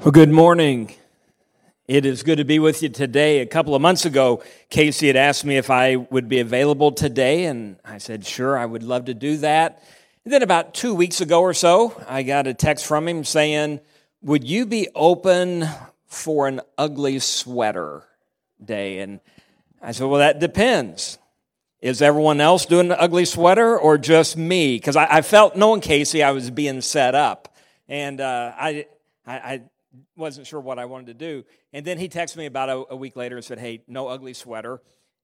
Well, good morning. It is good to be with you today. A couple of months ago, Casey had asked me if I would be available today, and I said, sure, I would love to do that. And then about two weeks ago or so, I got a text from him saying, Would you be open for an ugly sweater day? And I said, Well, that depends. Is everyone else doing an ugly sweater or just me? Because I, I, felt, knowing Casey, I was being set up. And uh, I, I, I wasn't sure what I wanted to do. And then he texted me about a, a, week later and said, Hey, no ugly sweater.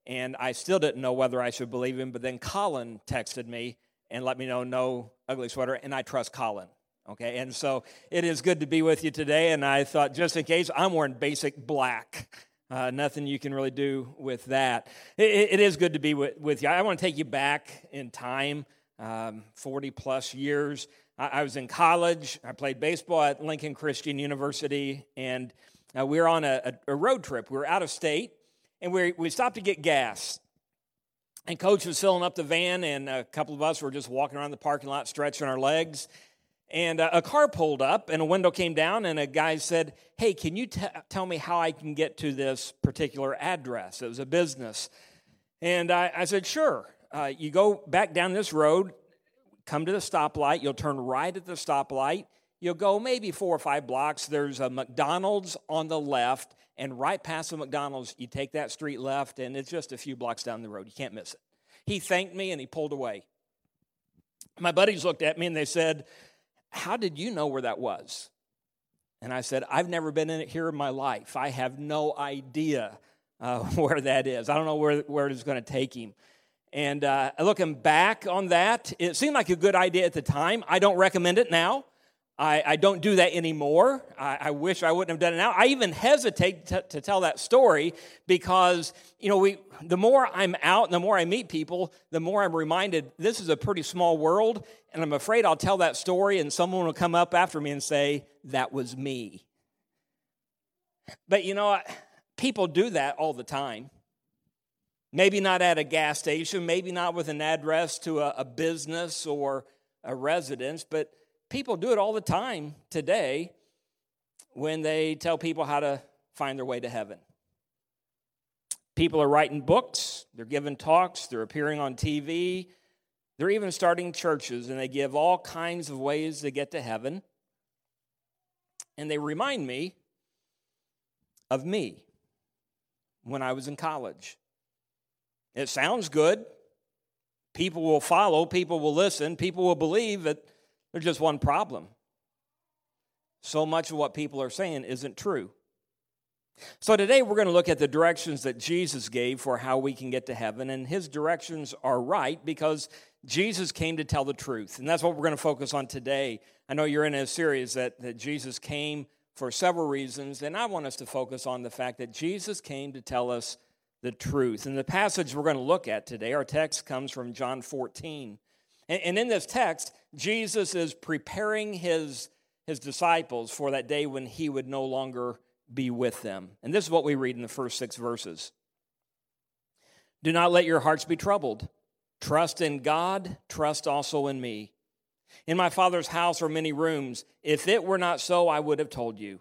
And I still didn't know whether I should believe him. But then Colin texted me and let me know no ugly sweater. And I trust Colin. Okay. And so it is good to be with you today. And I thought, just in case, I'm wearing basic black. Uh, nothing you can really do with that. it, it is good to be with, with, you. I want to take you back in time, um, 40 plus years. I, was in college. I played baseball at Lincoln Christian University, and uh, we were on a, a, road trip. We were out of state, and we, we stopped to get gas. And coach was filling up the van, and a couple of us were just walking around the parking lot, stretching our legs. And a car pulled up, and a window came down, and a guy said, Hey, can you t- tell me how I can get to this particular address? It was a business. And I, I said, Sure. Uh, you go back down this road, come to the stoplight, you'll turn right at the stoplight. You'll go maybe four or five blocks. There's a McDonald's on the left, and right past the McDonald's, you take that street left, and it's just a few blocks down the road. You can't miss it. He thanked me and he pulled away. My buddies looked at me and they said, how did you know where that was? And I said, I've never been in it here in my life. I have no idea uh, where that is. I don't know where, where it is going to take him. And uh, looking back on that, it seemed like a good idea at the time. I don't recommend it now. I, I don't do that anymore. I, I, wish I wouldn't have done it now. I even hesitate to, to tell that story because, you know, we, the more I'm out and the more I meet people, the more I'm reminded this is a pretty small world. And I'm afraid I'll tell that story and someone will come up after me and say, that was me. But, you know, people do that all the time. Maybe not at a gas station, maybe not with an address to a, a business or a residence, but people do it all the time today when they tell people how to find their way to heaven. People are writing books, they're giving talks, they're appearing on TV, they're even starting churches, and they give all kinds of ways to get to heaven. And they remind me of me when I was in college. It sounds good. People will follow, people will listen, people will believe that there's just one problem. So much of what people are saying isn't true. So today we're going to look at the directions that Jesus gave for how we can get to heaven. And his directions are right because Jesus came to tell the truth. And that's what we're going to focus on today. I know you're in a series that, that Jesus came for several reasons. And I want us to focus on the fact that Jesus came to tell us the truth. And the passage we're going to look at today, our text comes from John 14. And, in this text, Jesus is preparing his, his disciples for that day when he would no longer be with them. And this is what we read in the first six verses Do not let your hearts be troubled. Trust in God, trust also in me. In my Father's house are many rooms. If it were not so, I would have told you.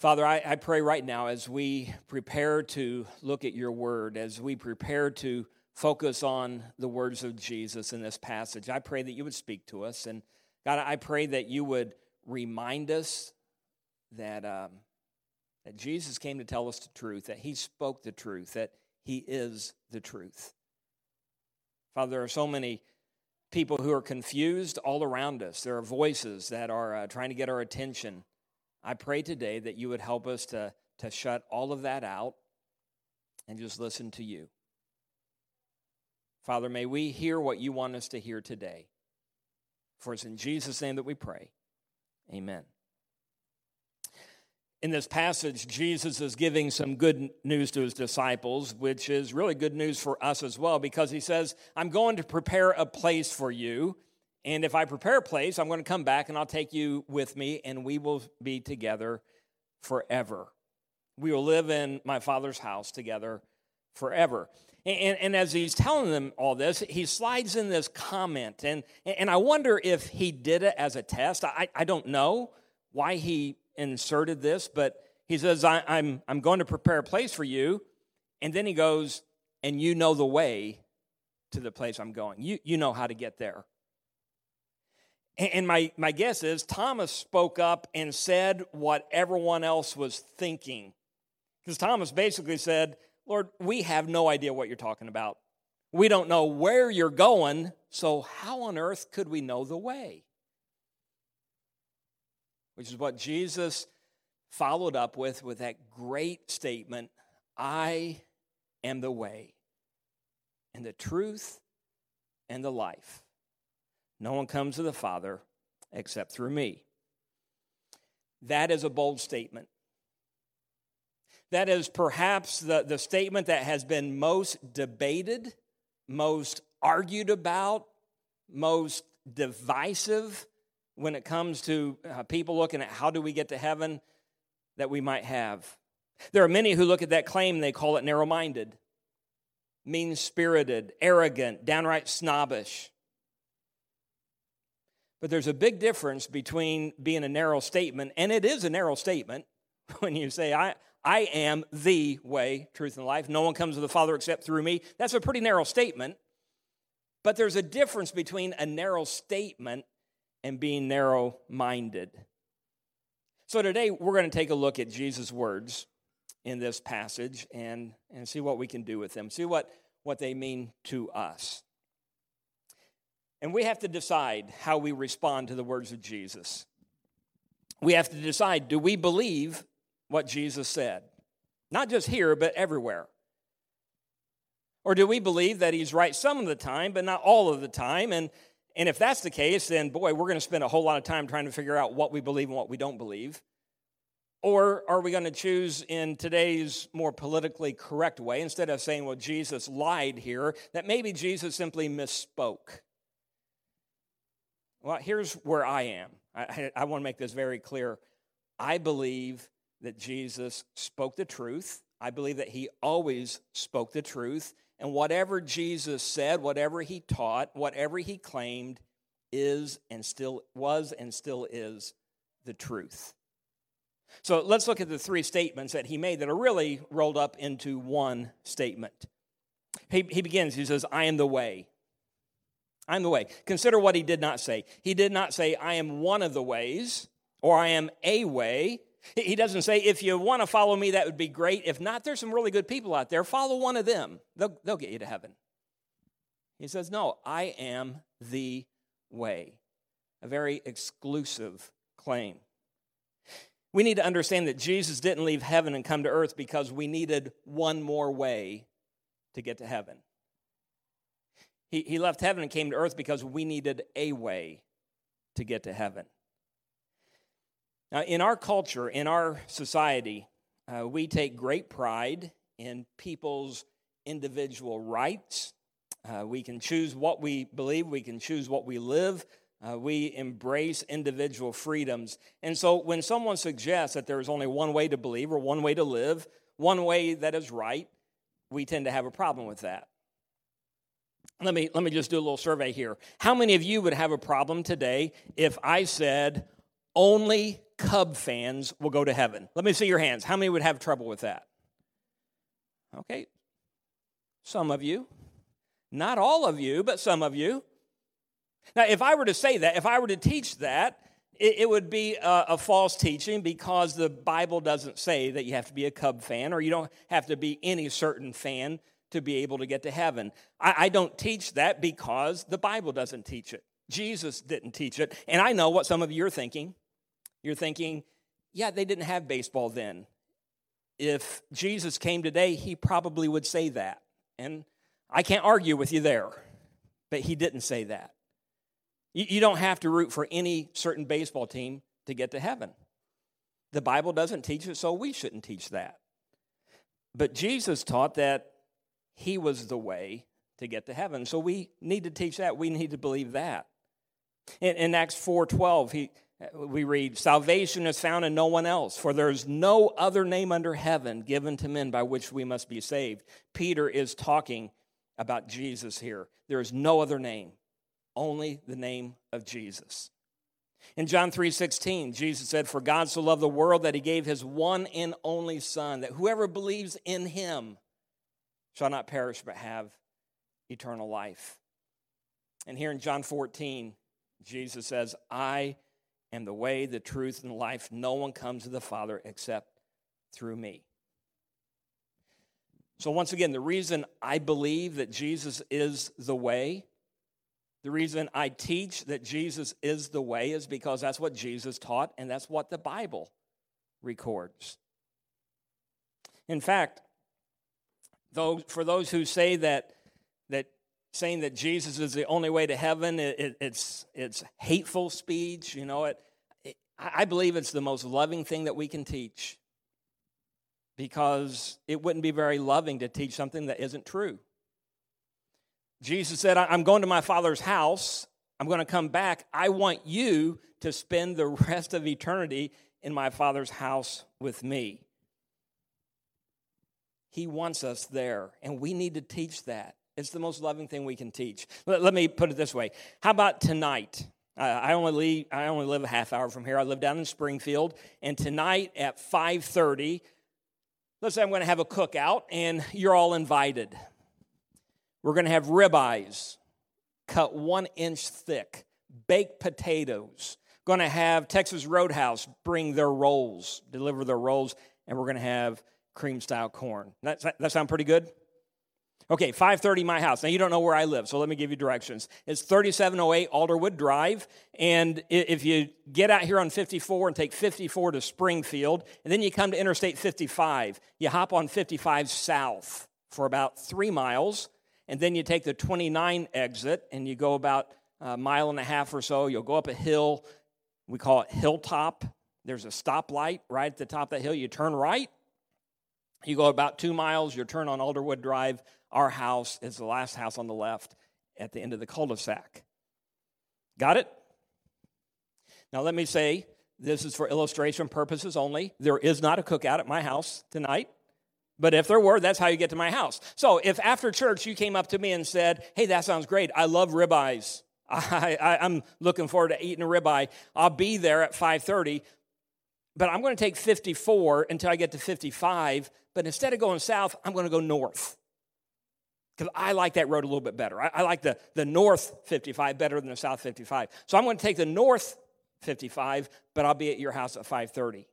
Father, I, I, pray right now as we prepare to look at your word, as we prepare to focus on the words of Jesus in this passage, I pray that you would speak to us. And God, I pray that you would remind us that, um, that Jesus came to tell us the truth, that he spoke the truth, that he is the truth. Father, there are so many people who are confused all around us. There are voices that are uh, trying to get our attention. I pray today that you would help us to, to shut all of that out and just listen to you. Father, may we hear what you want us to hear today. For it's in Jesus' name that we pray. Amen. In this passage, Jesus is giving some good news to his disciples, which is really good news for us as well, because he says, I'm going to prepare a place for you. And if I prepare a place, I'm going to come back and I'll take you with me, and we will be together forever. We will live in my Father's house together forever. And, and, as he's telling them all this, he slides in this comment. And, and I wonder if he did it as a test. I, I don't know why he inserted this, but he says, I, I'm, I'm going to prepare a place for you. And then he goes, and you know the way to the place I'm going. You, you know how to get there. And my, my guess is Thomas spoke up and said what everyone else was thinking. Because Thomas basically said, Lord, we have no idea what you're talking about. We don't know where you're going, so how on earth could we know the way? Which is what Jesus followed up with with that great statement I am the way and the truth and the life. No one comes to the Father except through me. That is a bold statement. That is perhaps the, the statement that has been most debated, most argued about, most divisive when it comes to uh, people looking at how do we get to heaven that we might have. There are many who look at that claim and they call it narrow minded, mean spirited, arrogant, downright snobbish. But there's a big difference between being a narrow statement, and it is a narrow statement when you say, I, I am the way, truth, and life. No one comes to the Father except through me. That's a pretty narrow statement. But there's a difference between a narrow statement and being narrow minded. So today we're going to take a look at Jesus' words in this passage and, and see what we can do with them, see what, what they mean to us. And we have to decide how we respond to the words of Jesus. We have to decide do we believe what Jesus said? Not just here, but everywhere. Or do we believe that he's right some of the time, but not all of the time? And, and if that's the case, then boy, we're going to spend a whole lot of time trying to figure out what we believe and what we don't believe. Or are we going to choose in today's more politically correct way, instead of saying, well, Jesus lied here, that maybe Jesus simply misspoke? Well, here's where I am. I, I want to make this very clear. I believe that Jesus spoke the truth. I believe that he always spoke the truth. And whatever Jesus said, whatever he taught, whatever he claimed, is and still was and still is the truth. So let's look at the three statements that he made that are really rolled up into one statement. He, he begins, he says, I am the way. I'm the way. Consider what he did not say. He did not say, I am one of the ways, or I am a way. He doesn't say, if you want to follow me, that would be great. If not, there's some really good people out there. Follow one of them, they'll, they'll get you to heaven. He says, no, I am the way. A very exclusive claim. We need to understand that Jesus didn't leave heaven and come to earth because we needed one more way to get to heaven. He, he left heaven and came to earth because we needed a way to get to heaven. Now, in our culture, in our society, uh, we take great pride in people's individual rights. Uh, we can choose what we believe, we can choose what we live. Uh, we embrace individual freedoms. And so when someone suggests that there is only one way to believe or one way to live, one way that is right, we tend to have a problem with that. Let me, let me just do a little survey here. How many of you would have a problem today if I said only Cub fans will go to heaven? Let me see your hands. How many would have trouble with that? Okay, some of you. Not all of you, but some of you. Now, if I were to say that, if I were to teach that, it, would be a, false teaching because the Bible doesn't say that you have to be a Cub fan or you don't have to be any certain fan to be able to get to heaven. I, I don't teach that because the Bible doesn't teach it. Jesus didn't teach it. And I know what some of you are thinking. You're thinking, yeah, they didn't have baseball then. If Jesus came today, he probably would say that. And I can't argue with you there, but he didn't say that. You, you don't have to root for any certain baseball team to get to heaven. The Bible doesn't teach it, so we shouldn't teach that. But Jesus taught that he was the way to get to heaven. So we need to teach that. We need to believe that. In, in Acts 4:12, he we read, Salvation is found in no one else, for there is no other name under heaven given to men by which we must be saved. Peter is talking about Jesus here. There is no other name, only the name of Jesus. In John 3:16, Jesus said, "For God so loved the world that he gave his one and only son, that whoever believes in him shall not perish but have eternal life." And here in John 14, Jesus says, "I am the way, the truth, and life. No one comes to the Father except through me. So, once again, the reason I believe that Jesus is the way, the reason I teach that Jesus is the way is because that's what Jesus taught and that's what the Bible records. In fact, though, for those who say that, that saying that Jesus is the only way to heaven, it, it's, it's hateful speech. You know, it, it, I believe it's the most loving thing that we can teach because it wouldn't be very loving to teach something that isn't true. Jesus said, I'm going to my Father's house. I'm going to come back. I want you to spend the rest of eternity in my Father's house with me. He wants us there, and we need to teach that. It's the most loving thing we can teach. Let, let me put it this way. How about tonight? Uh, I only leave, I only live a half hour from here. I live down in Springfield, and tonight at 5:30, let's say I'm going to have a cookout, and you're all invited. We're going to have ribeyes cut one inch thick, baked potatoes. Going to have Texas Roadhouse bring their rolls, deliver their rolls, and we're going to have cream style corn. That, that sound pretty good? Okay, 530 my house. Now you don't know where I live, so let me give you directions. It's 3708 Alderwood Drive, and if you get out here on 54 and take 54 to Springfield, and then you come to Interstate 55, you hop on 55 south for about three miles, and then you take the 29 exit and you go about a mile and a half or so. You'll go up a hill. We call it Hilltop. There's a stoplight right at the top of that hill. You turn right. You go about two miles. You turn on Alderwood Drive our house is the last house on the left at the end of the cul de sac. Got it? Now, let me say this is for illustration purposes only. There is not a cookout at my house tonight. But if there were, that's how you get to my house. So if after church you came up to me and said, Hey, that sounds great. I love ribeyes. I, am looking forward to eating a ribeye. I'll be there at 5:30, but I'm going to take 54 until I get to 55. But instead of going south, I'm going to go north because I like that road a little bit better. I, I, like the, the north 55 better than the south 55. So I'm going to take the north 55, but I'll be at your house at 5:30.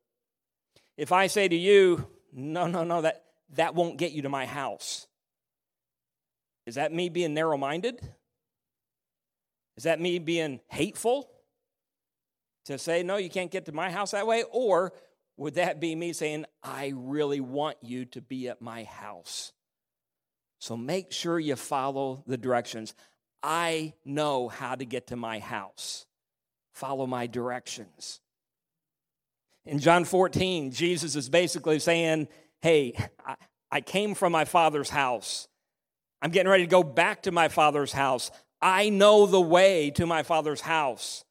If I say to you, no, no, no, that, that won't get you to my house. Is that me being narrow minded? Is that me being hateful to say, no, you can't get to my house that way? Or would that be me saying, I really want you to be at my house? So make sure you follow the directions. I know how to get to my house. Follow my directions. In John 14, Jesus is basically saying, Hey, I, I came from my father's house. I'm getting ready to go back to my father's house. I know the way to my father's house.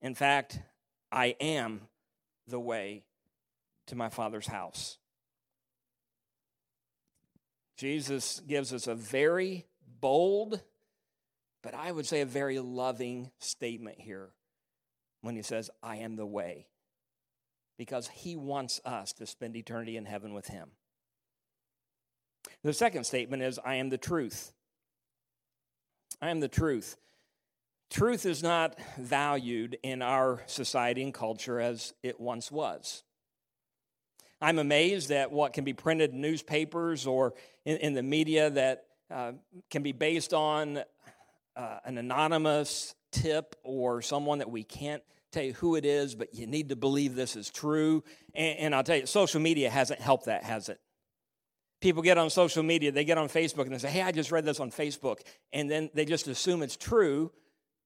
In fact, I am the way to my father's house. Jesus gives us a very bold, but I would say a very loving statement here when he says, I am the way, because he wants us to spend eternity in heaven with him. The second statement is, I am the truth. I am the truth. Truth is not valued in our society and culture as it once was. I'm amazed at what can be printed in newspapers or in, in the media that uh, can be based on uh, an anonymous tip or someone that we can't tell you who it is, but you need to believe this is true. And, and I'll tell you, social media hasn't helped that, has it? People get on social media, they get on Facebook and they say, Hey, I just read this on Facebook. And then they just assume it's true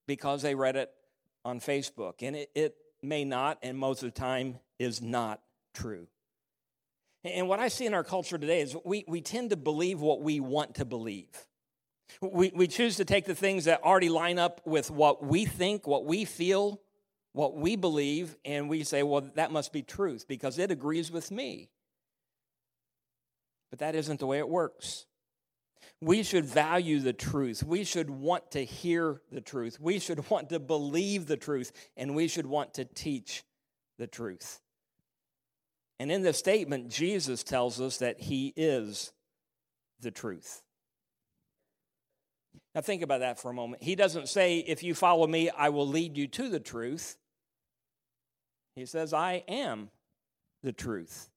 because they read it on Facebook. And it, it may not, and most of the time is not true. And what I see in our culture today is we, we tend to believe what we want to believe. We, we choose to take the things that already line up with what we think, what we feel, what we believe, and we say, well, that must be truth because it agrees with me. But that isn't the way it works. We should value the truth. We should want to hear the truth. We should want to believe the truth. And we should want to teach the truth. And in this statement, Jesus tells us that he is the truth. Now, think about that for a moment. He doesn't say, if you follow me, I will lead you to the truth. He says, I am the truth,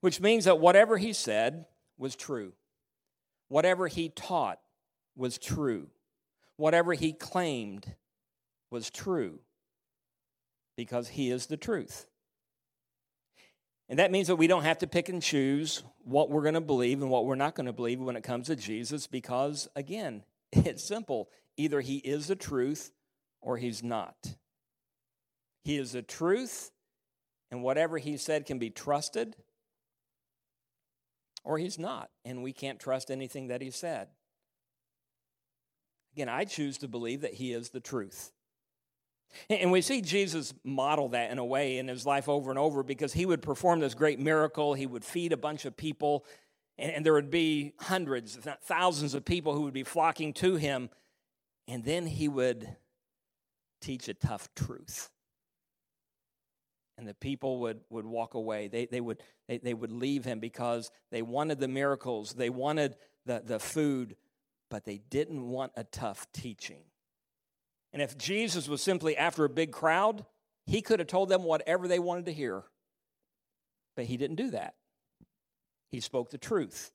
which means that whatever he said was true. Whatever he taught was true. Whatever he claimed was true because he is the truth. And that means that we don't have to pick and choose what we're going to believe and what we're not going to believe when it comes to Jesus because, again, it's simple. Either he is the truth or he's not. He is the truth, and whatever he said can be trusted, or he's not, and we can't trust anything that he said. Again, I choose to believe that he is the truth. And we see Jesus model that in a way in his life over and over because he would perform this great miracle. He would feed a bunch of people, and there would be hundreds, if not thousands, of people who would be flocking to him. And then he would teach a tough truth and the people would, would walk away. They, they, would, they, they would leave him because they wanted the miracles, they wanted the, the food, but they didn't want a tough teaching. And if Jesus was simply after a big crowd, he could have told them whatever they wanted to hear. But he didn't do that. He spoke the truth.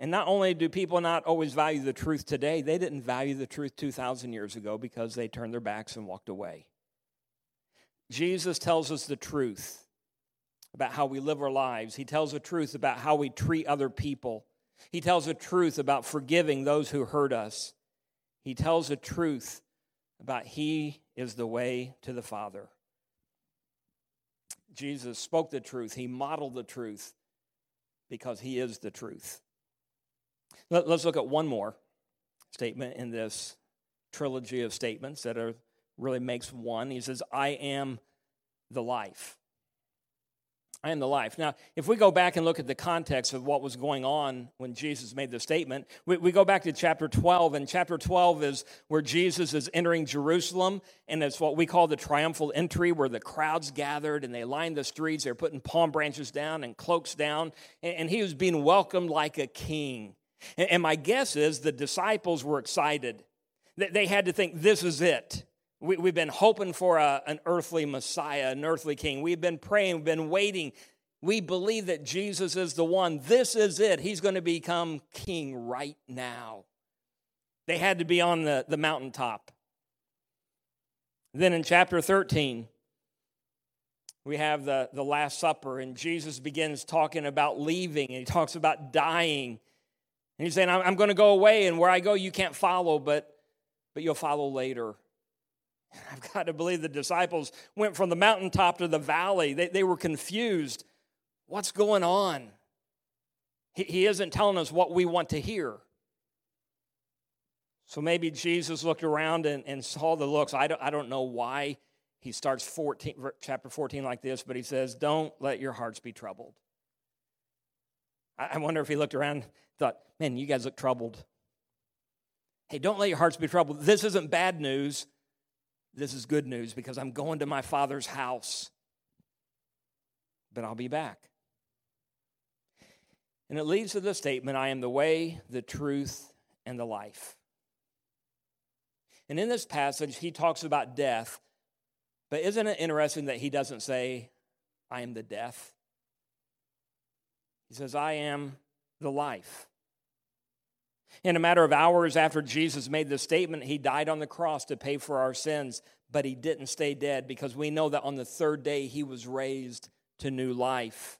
And not only do people not always value the truth today, they didn't value the truth 2,000 years ago because they turned their backs and walked away. Jesus tells us the truth about how we live our lives. He tells the truth about how we treat other people. He tells the truth about forgiving those who hurt us. He tells the truth about He is the way to the Father. Jesus spoke the truth, He modeled the truth because He is the truth. Let's look at one more statement in this trilogy of statements that are really makes one. He says, I am the life. I am the life. Now, if we go back and look at the context of what was going on when Jesus made the statement, we, we, go back to chapter 12, and chapter 12 is where Jesus is entering Jerusalem, and it's what we call the triumphal entry, where the crowds gathered and they lined the streets. They're putting palm branches down and cloaks down, and, and he was being welcomed like a king. And, and my guess is the disciples were excited. They had to think, this is it. We, have been hoping for a, an earthly Messiah, an earthly king. We've been praying, we've been waiting. We believe that Jesus is the one. This is it. He's going to become king right now. They had to be on the, the mountaintop. Then in chapter 13, we have the, the Last Supper, and Jesus begins talking about leaving, and he talks about dying. And he's saying, I'm, I'm going to go away, and where I go, you can't follow, but, but you'll follow later. I've got to believe the disciples went from the mountaintop to the valley. They, they were confused. What's going on? He, he isn't telling us what we want to hear. So maybe Jesus looked around and, and saw the looks. I don't, I don't know why he starts 14, chapter 14 like this, but he says, Don't let your hearts be troubled. I, I wonder if he looked around thought, Man, you guys look troubled. Hey, don't let your hearts be troubled. This isn't bad news. This is good news because I'm going to my father's house, but I'll be back. And it leads to the statement I am the way, the truth, and the life. And in this passage, he talks about death, but isn't it interesting that he doesn't say, I am the death? He says, I am the life. In a matter of hours after Jesus made the statement, he died on the cross to pay for our sins, but he didn't stay dead because we know that on the third day he was raised to new life.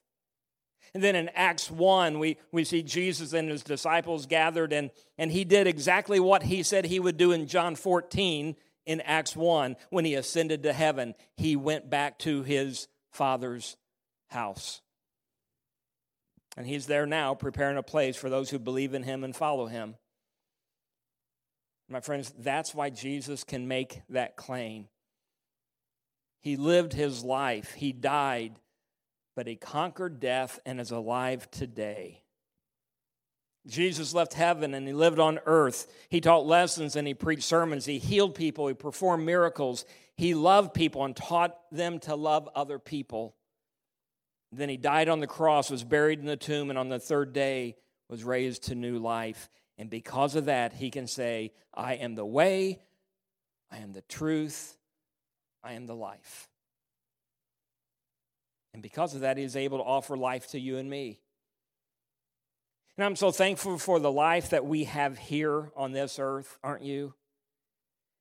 And then in Acts 1, we, we see Jesus and his disciples gathered, and, and he did exactly what he said he would do in John 14 in Acts 1 when he ascended to heaven, he went back to his Father's house. And he's there now preparing a place for those who believe in him and follow him. My friends, that's why Jesus can make that claim. He lived his life, he died, but he conquered death and is alive today. Jesus left heaven and he lived on earth. He taught lessons and he preached sermons. He healed people. He performed miracles. He loved people and taught them to love other people. Then he died on the cross, was buried in the tomb, and on the third day was raised to new life. And because of that, he can say, I am the way, I am the truth, I am the life. And because of that, he is able to offer life to you and me. And I'm so thankful for the life that we have here on this earth, aren't you?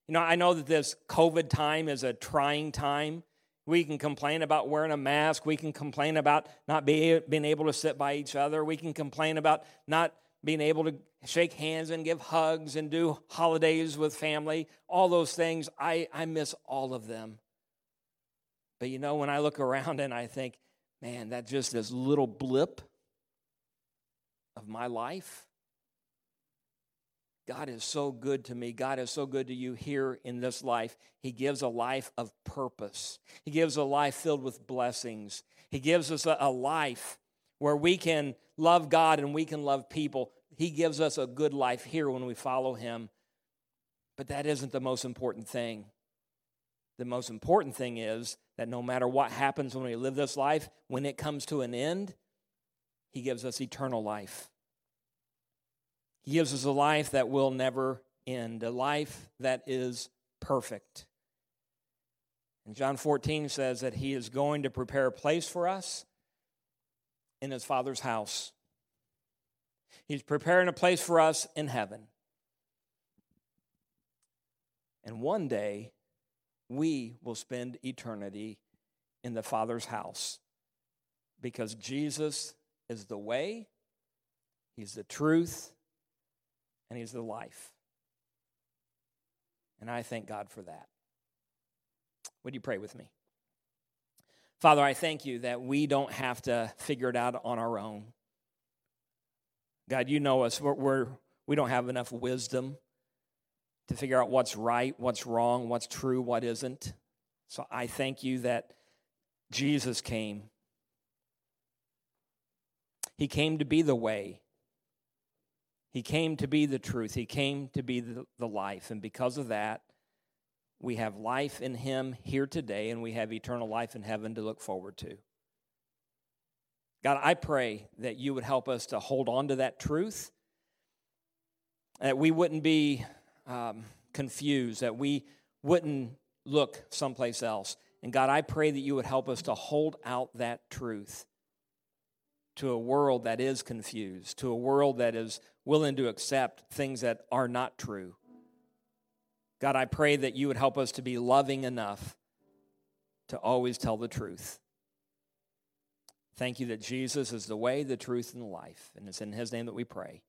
You know, I know that this COVID time is a trying time. We can complain about wearing a mask. We can complain about not being able to sit by each other. We can complain about not being able to shake hands and give hugs and do holidays with family. All those things, I, I miss all of them. But you know, when I look around and I think, man, that just this little blip of my life. God is so good to me. God is so good to you here in this life. He gives a life of purpose, He gives a life filled with blessings. He gives us a, a life where we can love God and we can love people. He gives us a good life here when we follow Him. But that isn't the most important thing. The most important thing is that no matter what happens when we live this life, when it comes to an end, He gives us eternal life. He gives us a life that will never end, a life that is perfect. And John 14 says that He is going to prepare a place for us in His Father's house. He's preparing a place for us in heaven. And one day, we will spend eternity in the Father's house because Jesus is the way, He's the truth, and He's the life. And I thank God for that. Would you pray with me? Father, I thank you that we don't have to figure it out on our own. God, you know us. We're, we're, we don't have enough wisdom to figure out what's right, what's wrong, what's true, what isn't. So I thank you that Jesus came. He came to be the way, he came to be the truth. He came to be the, the life. And because of that, we have life in Him here today, and we have eternal life in heaven to look forward to. God, I pray that you would help us to hold on to that truth, that we wouldn't be um, confused, that we wouldn't look someplace else. And God, I pray that you would help us to hold out that truth to a world that is confused, to a world that is willing to accept things that are not true. God, I pray that you would help us to be loving enough to always tell the truth. Thank you that Jesus is the way, the truth, and the life. And it's in his name that we pray.